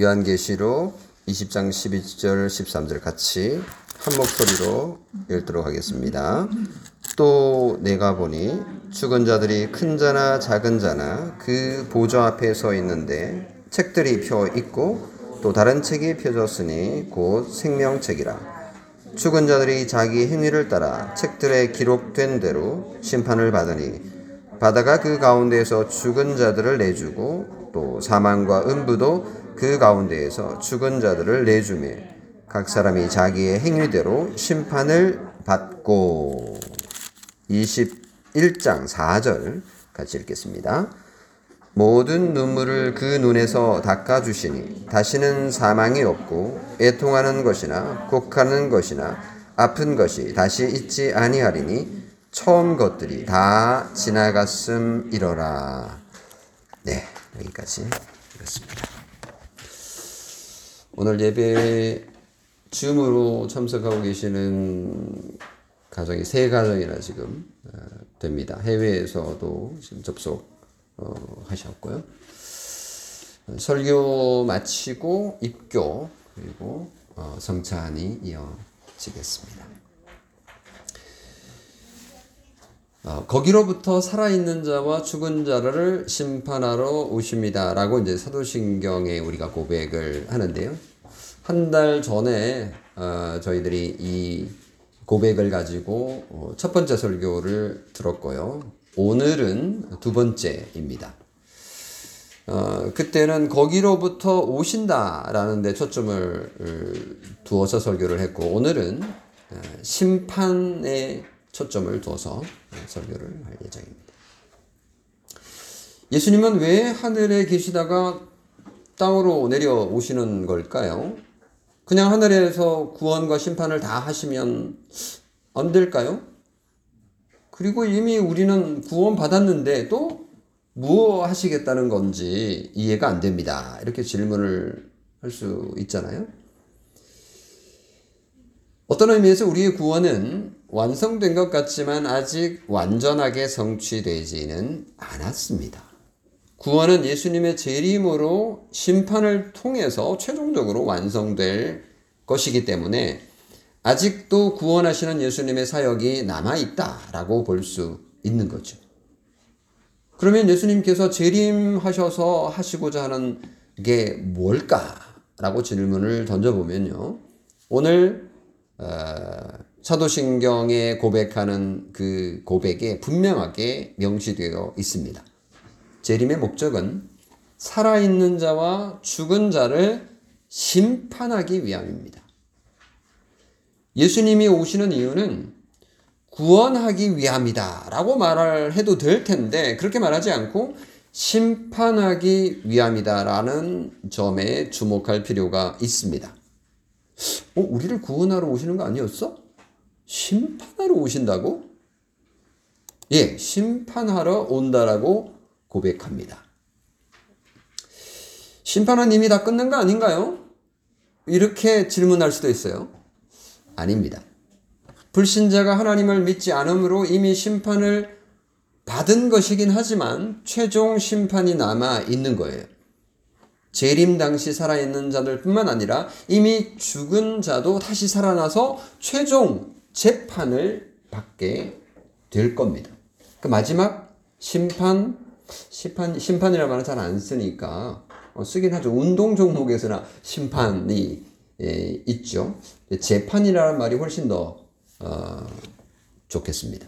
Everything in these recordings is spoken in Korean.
요한계시록 20장 12절 13절 같이 한 목소리로 읽도록 하겠습니다. 또 내가 보니 죽은 자들이 큰 자나 작은 자나 그 보좌 앞에 서 있는데 책들이 펴 있고 또 다른 책이 펴졌으니 곧 생명책이라. 죽은 자들이 자기 행위를 따라 책들에 기록된 대로 심판을 받으니 바다가 그 가운데에서 죽은 자들을 내주고 또 사망과 음부도 그 가운데에서 죽은 자들을 내주매 각 사람이 자기의 행위대로 심판을 받고 21장 4절 같이 읽겠습니다. 모든 눈물을 그 눈에서 닦아주시니 다시는 사망이 없고 애통하는 것이나 곡하는 것이나 아픈 것이 다시 있지 아니하리니 처음 것들이 다 지나갔음 이러라. 네, 여기까지 읽었습니다. 오늘 예배 줌으로 참석하고 계시는 가정이 세 가정이나 지금 됩니다. 해외에서도 지금 접속 하셨고요. 설교 마치고 입교 그리고 성찬이 이어지겠습니다. 어, 거기로부터 살아있는 자와 죽은 자를 심판하러 오십니다. 라고 이제 사도신경에 우리가 고백을 하는데요. 한 달 전에 어, 저희들이 이 고백을 가지고 어, 첫 번째 설교를 들었고요. 오늘은 두 번째입니다. 어, 그때는 거기로부터 오신다라는 데 초점을 두어서 설교를 했고, 오늘은 심판에 초점을 두어서 설교를 할 예정입니다. 예수님은 왜 하늘에 계시다가 땅으로 내려오시는 걸까요? 그냥 하늘에서 구원과 심판을 다 하시면 안 될까요? 그리고 이미 우리는 구원 받았는데 또 무엇 하시겠다는 건지 이해가 안 됩니다. 이렇게 질문을 할 수 있잖아요. 어떤 의미에서 우리의 구원은 완성된 것 같지만 아직 완전하게 성취되지는 않았습니다. 구원은 예수님의 재림으로 심판을 통해서 최종적으로 완성될 것이기 때문에 아직도 구원하시는 예수님의 사역이 남아있다라고 볼 수 있는 거죠. 그러면 예수님께서 재림하셔서 하시고자 하는 게 뭘까라고 질문을 던져보면요. 오늘 어, 사도신경에 고백하는 그 고백에 분명하게 명시되어 있습니다. 재림의 목적은 살아있는 자와 죽은 자를 심판하기 위함입니다. 예수님이 오시는 이유는 구원하기 위함이다 라고 말을 해도 될 텐데 그렇게 말하지 않고 심판하기 위함이다 라는 점에 주목할 필요가 있습니다. 어, 우리를 구원하러 오시는 거 아니었어? 심판하러 오신다고? 예, 심판하러 온다라고 고백합니다. 심판은 이미 다 끝난 거 아닌가요? 이렇게 질문할 수도 있어요. 아닙니다. 불신자가 하나님을 믿지 않으므로 이미 심판을 받은 것이긴 하지만 최종 심판이 남아 있는 거예요. 재림 당시 살아있는 자들뿐만 아니라 이미 죽은 자도 다시 살아나서 최종 재판을 받게 될 겁니다. 그 마지막 심판, 심판, 심판이라는 말은 잘 안 쓰니까 어, 쓰긴 하죠. 운동 종목에서나 심판이 예, 있죠. 재판이라는 말이 훨씬 더 어, 좋겠습니다.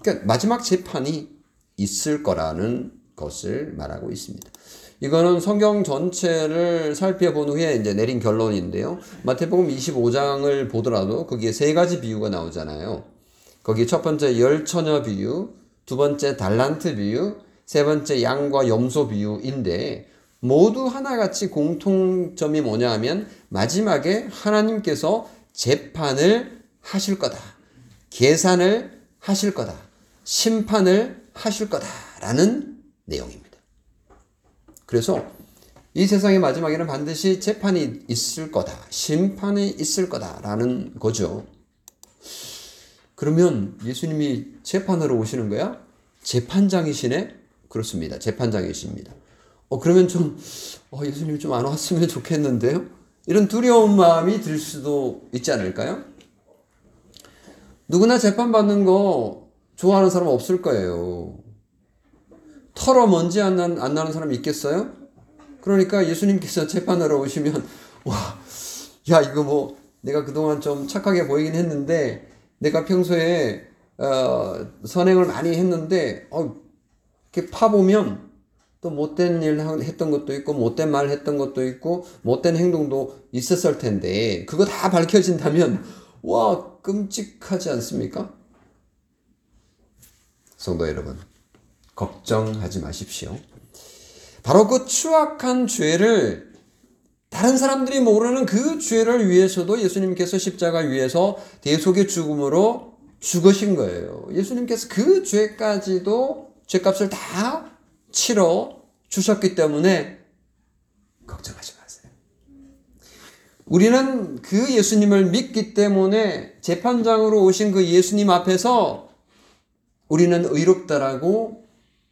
그러니까 마지막 재판이 있을 거라는 것을 말하고 있습니다. 이거는 성경 전체를 살펴본 후에 이제 내린 결론인데요. 마태복음 25장을 보더라도 거기에 세 가지 비유가 나오잖아요. 거기 첫 번째 열 처녀 비유, 두 번째 달란트 비유, 세 번째 양과 염소 비유인데 모두 하나같이 공통점이 뭐냐 하면 마지막에 하나님께서 재판을 하실 거다. 계산을 하실 거다. 심판을 하실 거다라는 내용입니다. 그래서 이 세상의 마지막에는 반드시 재판이 있을 거다. 심판이 있을 거다라는 거죠. 그러면 예수님이 재판으로 오시는 거야? 재판장이시네? 그렇습니다. 재판장이십니다. 어, 그러면 좀, 어, 예수님 좀 안 왔으면 좋겠는데요? 이런 두려운 마음이 들 수도 있지 않을까요? 누구나 재판받는 거 좋아하는 사람 없을 거예요. 털어 먼지 안, 나, 안 나는 사람 있겠어요? 그러니까 예수님께서 재판하러 오시면, 와, 야, 이거 뭐, 내가 그동안 좀 착하게 보이긴 했는데, 내가 평소에, 어, 선행을 많이 했는데, 어, 이렇게 파 보면, 또 못된 일 했던 것도 있고, 못된 말 했던 것도 있고, 못된 행동도 있었을 텐데, 그거 다 밝혀진다면, 와, 끔찍하지 않습니까? 성도 여러분, 걱정하지 마십시오. 바로 그 추악한 죄를 다른 사람들이 모르는 그 죄를 위해서도 예수님께서 십자가 위에서 대속의 죽음으로 죽으신 거예요. 예수님께서 그 죄까지도 죄값을 다 치러 주셨기 때문에 걱정하지 마세요. 우리는 그 예수님을 믿기 때문에 재판장으로 오신 그 예수님 앞에서 우리는 의롭다라고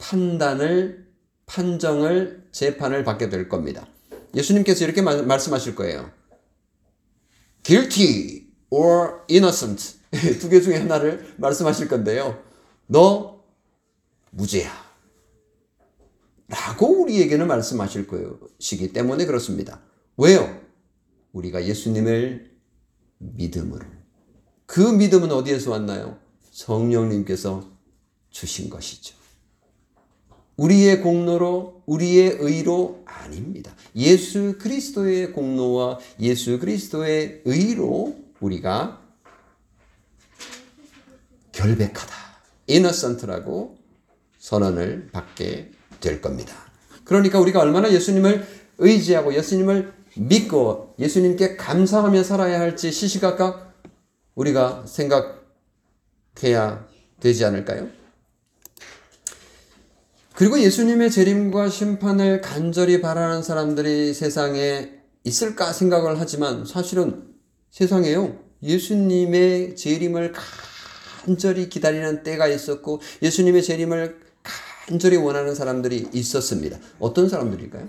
판단을, 판정을, 재판을 받게 될 겁니다. 예수님께서 이렇게 마, 말씀하실 거예요. guilty or innocent. 두 개 중에 하나를 말씀하실 건데요. 너 무죄야. 라고 우리에게는 말씀하실 것이기 때문에 그렇습니다. 왜요? 우리가 예수님을 믿음으로. 그 믿음은 어디에서 왔나요? 성령님께서 주신 것이죠. 우리의 공로로, 우리의 의로 아닙니다. 예수 그리스도의 공로와 예수 그리스도의 의로 우리가 결백하다. innocent라고 선언을 받게 될 겁니다. 그러니까 우리가 얼마나 예수님을 의지하고 예수님을 믿고 예수님께 감사하며 살아야 할지 시시각각 우리가 생각해야 되지 않을까요? 그리고 예수님의 재림과 심판을 간절히 바라는 사람들이 세상에 있을까 생각을 하지만 사실은 세상에요. 예수님의 재림을 간절히 기다리는 때가 있었고 예수님의 재림을 간절히 원하는 사람들이 있었습니다. 어떤 사람들일까요?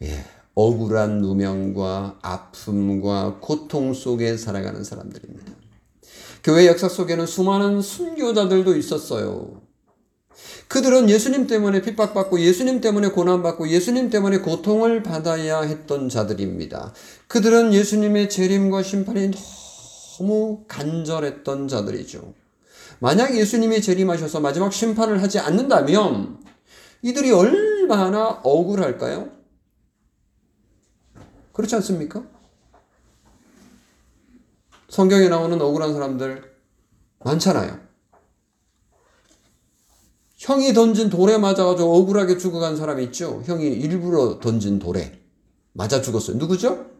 예, 억울한 누명과 아픔과 고통 속에 살아가는 사람들입니다. 교회 역사 속에는 수많은 순교자들도 있었어요. 그들은 예수님 때문에 핍박받고 예수님 때문에 고난받고 예수님 때문에 고통을 받아야 했던 자들입니다. 그들은 예수님의 재림과 심판이 너무 간절했던 자들이죠. 만약 예수님이 재림하셔서 마지막 심판을 하지 않는다면 이들이 얼마나 억울할까요? 그렇지 않습니까? 성경에 나오는 억울한 사람들 많잖아요. 형이 던진 돌에 맞아가지고 억울하게 죽어간 사람 있죠? 형이 일부러 던진 돌에 맞아 죽었어요. 누구죠?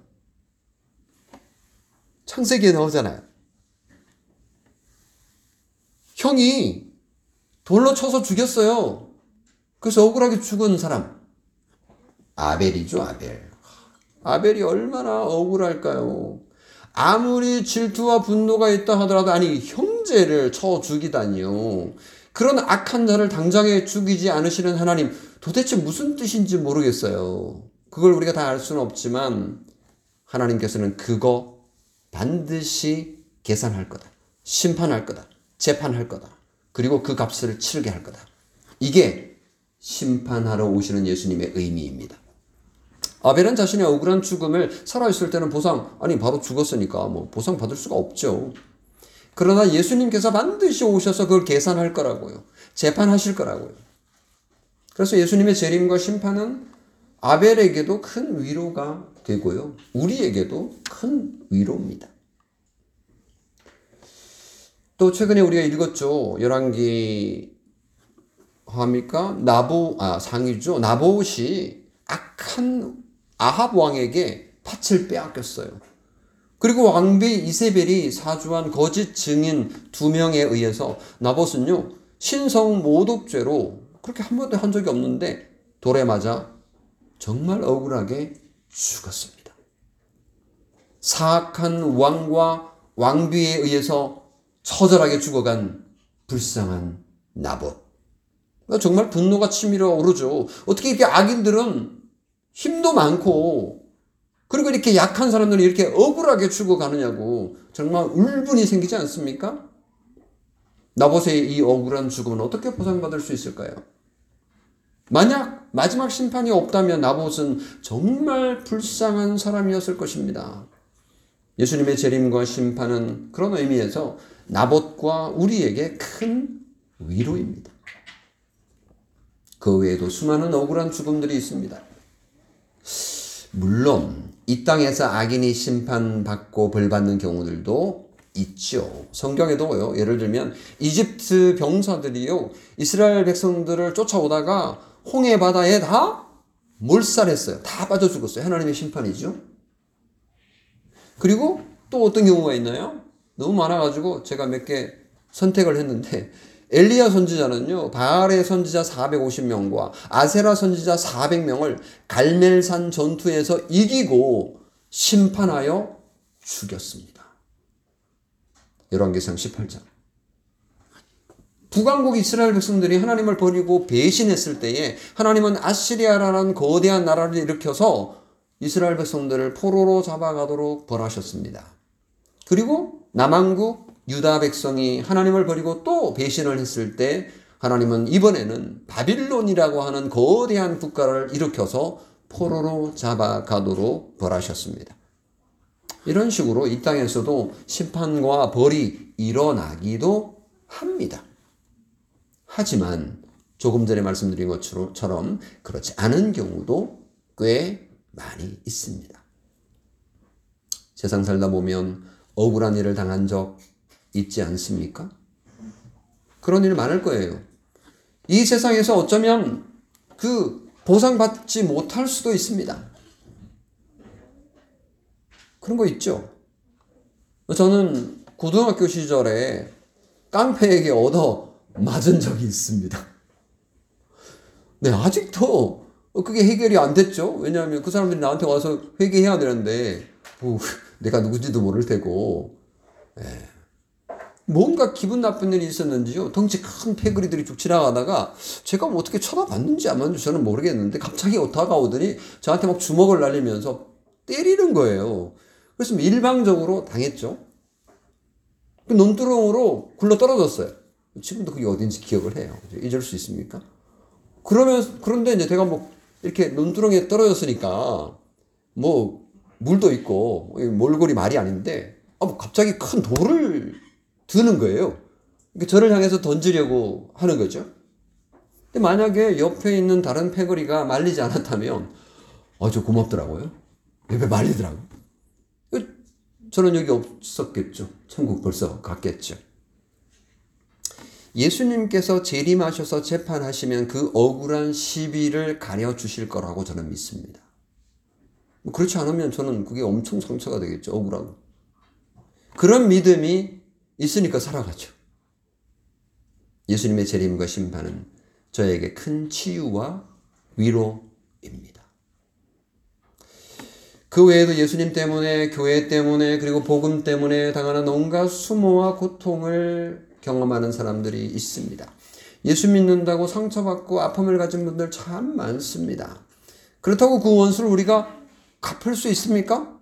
창세기에 나오잖아요. 형이 돌로 쳐서 죽였어요. 그래서 억울하게 죽은 사람. 아벨이죠, 아벨. 아벨이 얼마나 억울할까요? 아무리 질투와 분노가 있다 하더라도 아니 형제를 쳐 죽이다니요. 그런 악한 자를 당장에 죽이지 않으시는 하나님 도대체 무슨 뜻인지 모르겠어요. 그걸 우리가 다 알 수는 없지만 하나님께서는 그거 반드시 계산할 거다. 심판할 거다. 재판할 거다. 그리고 그 값을 치르게 할 거다. 이게 심판하러 오시는 예수님의 의미입니다. 아벨은 자신의 억울한 죽음을 살아있을 때는 보상, 아니, 바로 죽었으니까 뭐 보상 받을 수가 없죠. 그러나 예수님께서 반드시 오셔서 그걸 계산할 거라고요. 재판하실 거라고요. 그래서 예수님의 재림과 심판은 아벨에게도 큰 위로가 되고요. 우리에게도 큰 위로입니다. 또 최근에 우리가 읽었죠. 열왕기 합니까? 나보 아 상이죠. 나보옷이 악한 아합 왕에게 팥을 빼앗겼어요. 그리고 왕비 이세벨이 사주한 거짓 증인 두 명에 의해서 나봇은요 신성 모독죄로 그렇게 한 번도 한 적이 없는데 돌에 맞아 정말 억울하게 죽었습니다. 사악한 왕과 왕비에 의해서 처절하게 죽어간 불쌍한 나봇. 정말 분노가 치밀어 오르죠. 어떻게 이렇게 악인들은 힘도 많고 그리고 이렇게 약한 사람들이 이렇게 억울하게 죽어가느냐고 정말 울분이 생기지 않습니까? 나봇의 이 억울한 죽음은 어떻게 보상받을 수 있을까요? 만약 마지막 심판이 없다면 나봇은 정말 불쌍한 사람이었을 것입니다. 예수님의 재림과 심판은 그런 의미에서 나봇과 우리에게 큰 위로입니다. 그 외에도 수많은 억울한 죽음들이 있습니다. 물론 이 땅에서 악인이 심판받고 벌받는 경우들도 있죠. 성경에도요. 예를 들면 이집트 병사들이요. 이스라엘 백성들을 쫓아오다가 홍해 바다에 다 몰살했어요. 다 빠져 죽었어요. 하나님의 심판이죠. 그리고 또 어떤 경우가 있나요? 너무 많아가지고 제가 몇 개 선택을 했는데 엘리야 선지자는요, 바알의 선지자 450명과 아세라 선지자 400명을 갈멜산 전투에서 이기고 심판하여 죽였습니다. 열왕기상 18장. 북왕국 이스라엘 백성들이 하나님을 버리고 배신했을 때에 하나님은 아시리아라는 거대한 나라를 일으켜서 이스라엘 백성들을 포로로 잡아가도록 벌하셨습니다. 그리고 남왕국 유다 백성이 하나님을 버리고 또 배신을 했을 때 하나님은 이번에는 바빌론이라고 하는 거대한 국가를 일으켜서 포로로 잡아가도록 벌하셨습니다. 이런 식으로 이 땅에서도 심판과 벌이 일어나기도 합니다. 하지만 조금 전에 말씀드린 것처럼 그렇지 않은 경우도 꽤 많이 있습니다. 세상 살다 보면 억울한 일을 당한 적 있지 않습니까? 그런 일 많을 거예요. 이 세상에서 어쩌면 그 보상받지 못할 수도 있습니다. 그런 거 있죠. 저는 고등학교 시절에 깡패에게 얻어 맞은 적이 있습니다. 네, 아직도 그게 해결이 안 됐죠. 왜냐하면 그 사람들이 나한테 와서 회개해야 되는데, 뭐, 내가 누구지도 모를 테고, 네. 뭔가 기분 나쁜 일이 있었는지요. 덩치 큰 패거리들이 쭉 지나가다가 제가 뭐 어떻게 쳐다봤는지 안 봤는지 저는 모르겠는데 갑자기 다가오더니 저한테 막 주먹을 날리면서 때리는 거예요. 그래서 일방적으로 당했죠. 그 논두렁으로 굴러 떨어졌어요. 지금도 그게 어딘지 기억을 해요. 잊을 수 있습니까? 그러면, 그런데 이제 제가 뭐 이렇게 논두렁에 떨어졌으니까 뭐 물도 있고 몰골이 말이 아닌데 아, 뭐 갑자기 큰 돌을 드는 거예요. 그러니까 저를 향해서 던지려고 하는 거죠. 근데 만약에 옆에 있는 다른 패거리가 말리지 않았다면 아주 고맙더라고요. 옆에 말리더라고. 저는 여기 없었겠죠. 천국 벌써 갔겠죠. 예수님께서 재림하셔서 재판하시면 그 억울한 시비를 가려 주실 거라고 저는 믿습니다. 뭐 그렇지 않으면 저는 그게 엄청 상처가 되겠죠. 억울하고. 그런 믿음이 있으니까 살아가죠. 예수님의 재림과 심판은 저에게 큰 치유와 위로입니다. 그 외에도 예수님 때문에, 교회 때문에, 그리고 복음 때문에 당하는 온갖 수모와 고통을 경험하는 사람들이 있습니다. 예수 믿는다고 상처받고 아픔을 가진 분들 참 많습니다. 그렇다고 그 원수를 우리가 갚을 수 있습니까?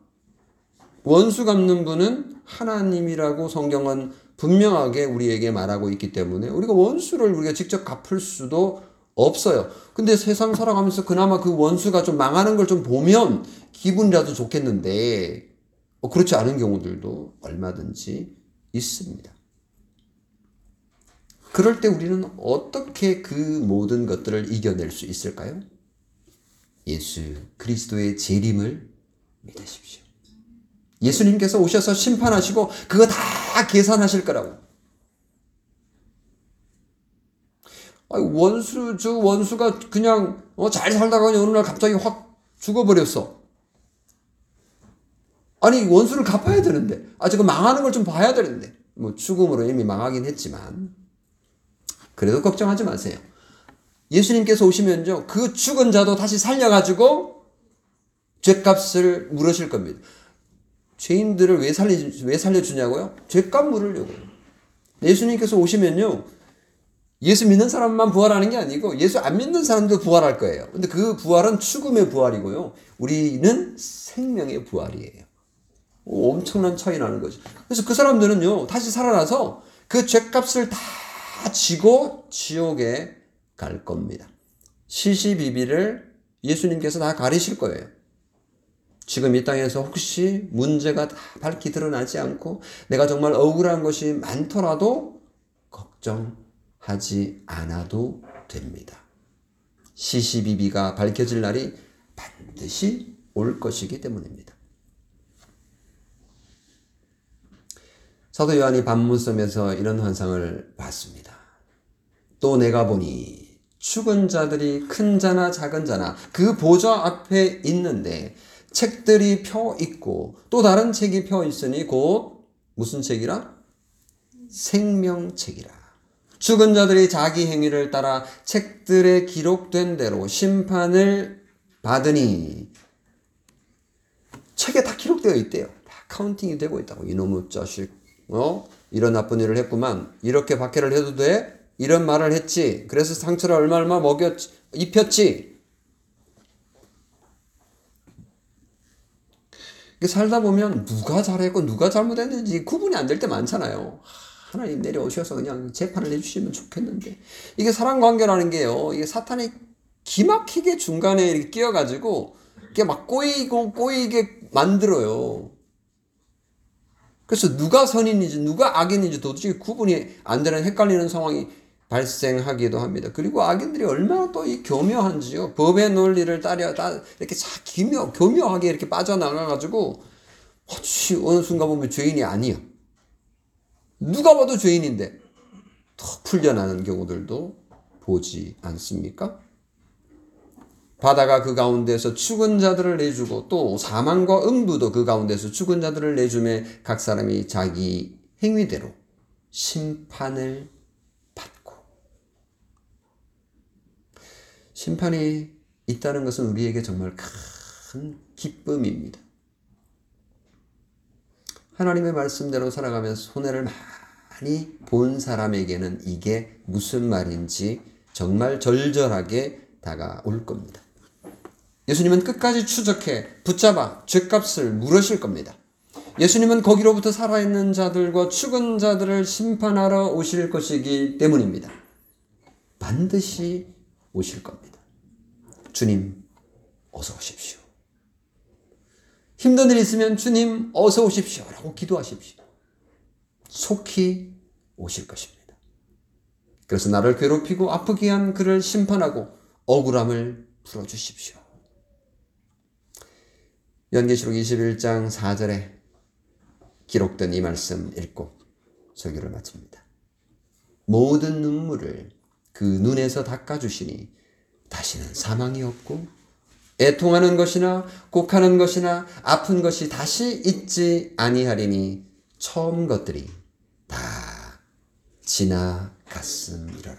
원수 갚는 분은 하나님이라고 성경은 분명하게 우리에게 말하고 있기 때문에 우리가 원수를 우리가 직접 갚을 수도 없어요. 근데 세상 살아가면서 그나마 그 원수가 좀 망하는 걸 좀 보면 기분이라도 좋겠는데 어, 그렇지 않은 경우들도 얼마든지 있습니다. 그럴 때 우리는 어떻게 그 모든 것들을 이겨낼 수 있을까요? 예수 그리스도의 재림을 믿으십시오. 예수님께서 오셔서 심판하시고 그거 다 계산하실 거라고. 원수주 원수가 그냥 어, 잘 살다가 어느 날 갑자기 확 죽어버렸어. 아니 원수를 갚아야 되는데 아 지금 망하는 걸 좀 봐야 되는데 뭐 죽음으로 이미 망하긴 했지만 그래도 걱정하지 마세요. 예수님께서 오시면요 그 죽은 자도 다시 살려가지고 죄값을 물으실 겁니다. 죄인들을 왜 살리 왜 살려주냐고요? 죄값 물으려고. 예수님께서 오시면요 예수 믿는 사람만 부활하는 게 아니고 예수 안 믿는 사람도 부활할 거예요. 근데 그 부활은 죽음의 부활이고요. 우리는 생명의 부활이에요. 오, 엄청난 차이 나는 거죠. 그래서 그 사람들은요, 다시 살아나서 그 죄값을 다 지고 지옥에 갈 겁니다. 시시비비를 예수님께서 다 가리실 거예요. 지금 이 땅에서 혹시 문제가 다 밝히 드러나지 않고 내가 정말 억울한 것이 많더라도 걱정하지 않아도 됩니다. 시시비비가 밝혀질 날이 반드시 올 것이기 때문입니다. 사도 요한이 반문섬에서 이런 환상을 봤습니다. 또 내가 보니 죽은 자들이 큰 자나 작은 자나 그 보좌 앞에 있는데 책들이 펴 있고 또 다른 책이 펴 있으니 곧 무슨 책이라? 생명책이라. 죽은 자들이 자기 행위를 따라 책들에 기록된 대로 심판을 받으니 책에 다 기록되어 있대요. 다 카운팅이 되고 있다고. 이놈의 자식, 어? 이런 나쁜 일을 했구만. 이렇게 박해를 해도 돼? 이런 말을 했지. 그래서 상처를 얼마 얼마 먹였, 입혔지. 살다 보면 누가 잘했고 누가 잘못했는지 구분이 안 될 때 많잖아요. 하나님 내려오셔서 그냥 재판을 해주시면 좋겠는데 이게 사람 관계라는 게요. 이게 사탄이 기막히게 중간에 이렇게 끼어가지고 이게 막 꼬이고 꼬이게 만들어요. 그래서 누가 선인인지 누가 악인인지 도저히 구분이 안 되는 헷갈리는 상황이 발생하기도 합니다. 그리고 악인들이 얼마나 또 이 교묘한지요. 법의 논리를 따려 따 이렇게 자 기묘 교묘하게 이렇게 빠져나가 가지고 어찌 어느 순간 보면 죄인이 아니야. 누가 봐도 죄인인데 더 풀려나는 경우들도 보지 않습니까? 바다가 그 가운데서 죽은 자들을 내주고 또 사망과 음부도 그 가운데서 죽은 자들을 내주매 각 사람이 자기 행위대로 심판을 받고 심판이 있다는 것은 우리에게 정말 큰 기쁨입니다. 하나님의 말씀대로 살아가면서 손해를 많이 본 사람에게는 이게 무슨 말인지 정말 절절하게 다가올 겁니다. 예수님은 끝까지 추적해 붙잡아 죄값을 물으실 겁니다. 예수님은 거기로부터 살아있는 자들과 죽은 자들을 심판하러 오실 것이기 때문입니다. 반드시 오실 겁니다. 주님, 어서 오십시오. 힘든 일 있으면 주님, 어서 오십시오. 라고 기도하십시오. 속히 오실 것입니다. 그래서 나를 괴롭히고 아프게 한 그를 심판하고 억울함을 풀어주십시오. 연계시록 21장 4절에 기록된 이 말씀 읽고 설교를 마칩니다. 모든 눈물을 그 눈에서 닦아주시니 다시는 사망이 없고 애통하는 것이나 곡하는 것이나 아픈 것이 다시 있지 아니하리니 처음 것들이 다 지나갔음이라.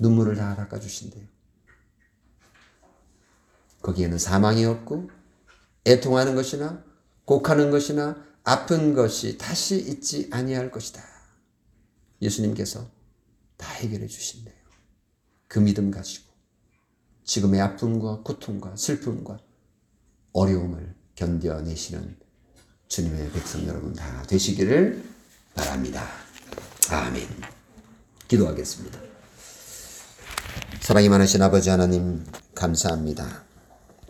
눈물을 다 닦아 주신대요. 거기에는 사망이 없고 애통하는 것이나 곡하는 것이나 아픈 것이 다시 있지 아니할 것이다. 예수님께서 다 해결해 주신대요. 그 믿음 가지고 지금의 아픔과 고통과 슬픔과 어려움을 견뎌내시는 주님의 백성 여러분 다 되시기를 바랍니다. 아멘. 기도하겠습니다. 사랑이 많으신 아버지 하나님 감사합니다.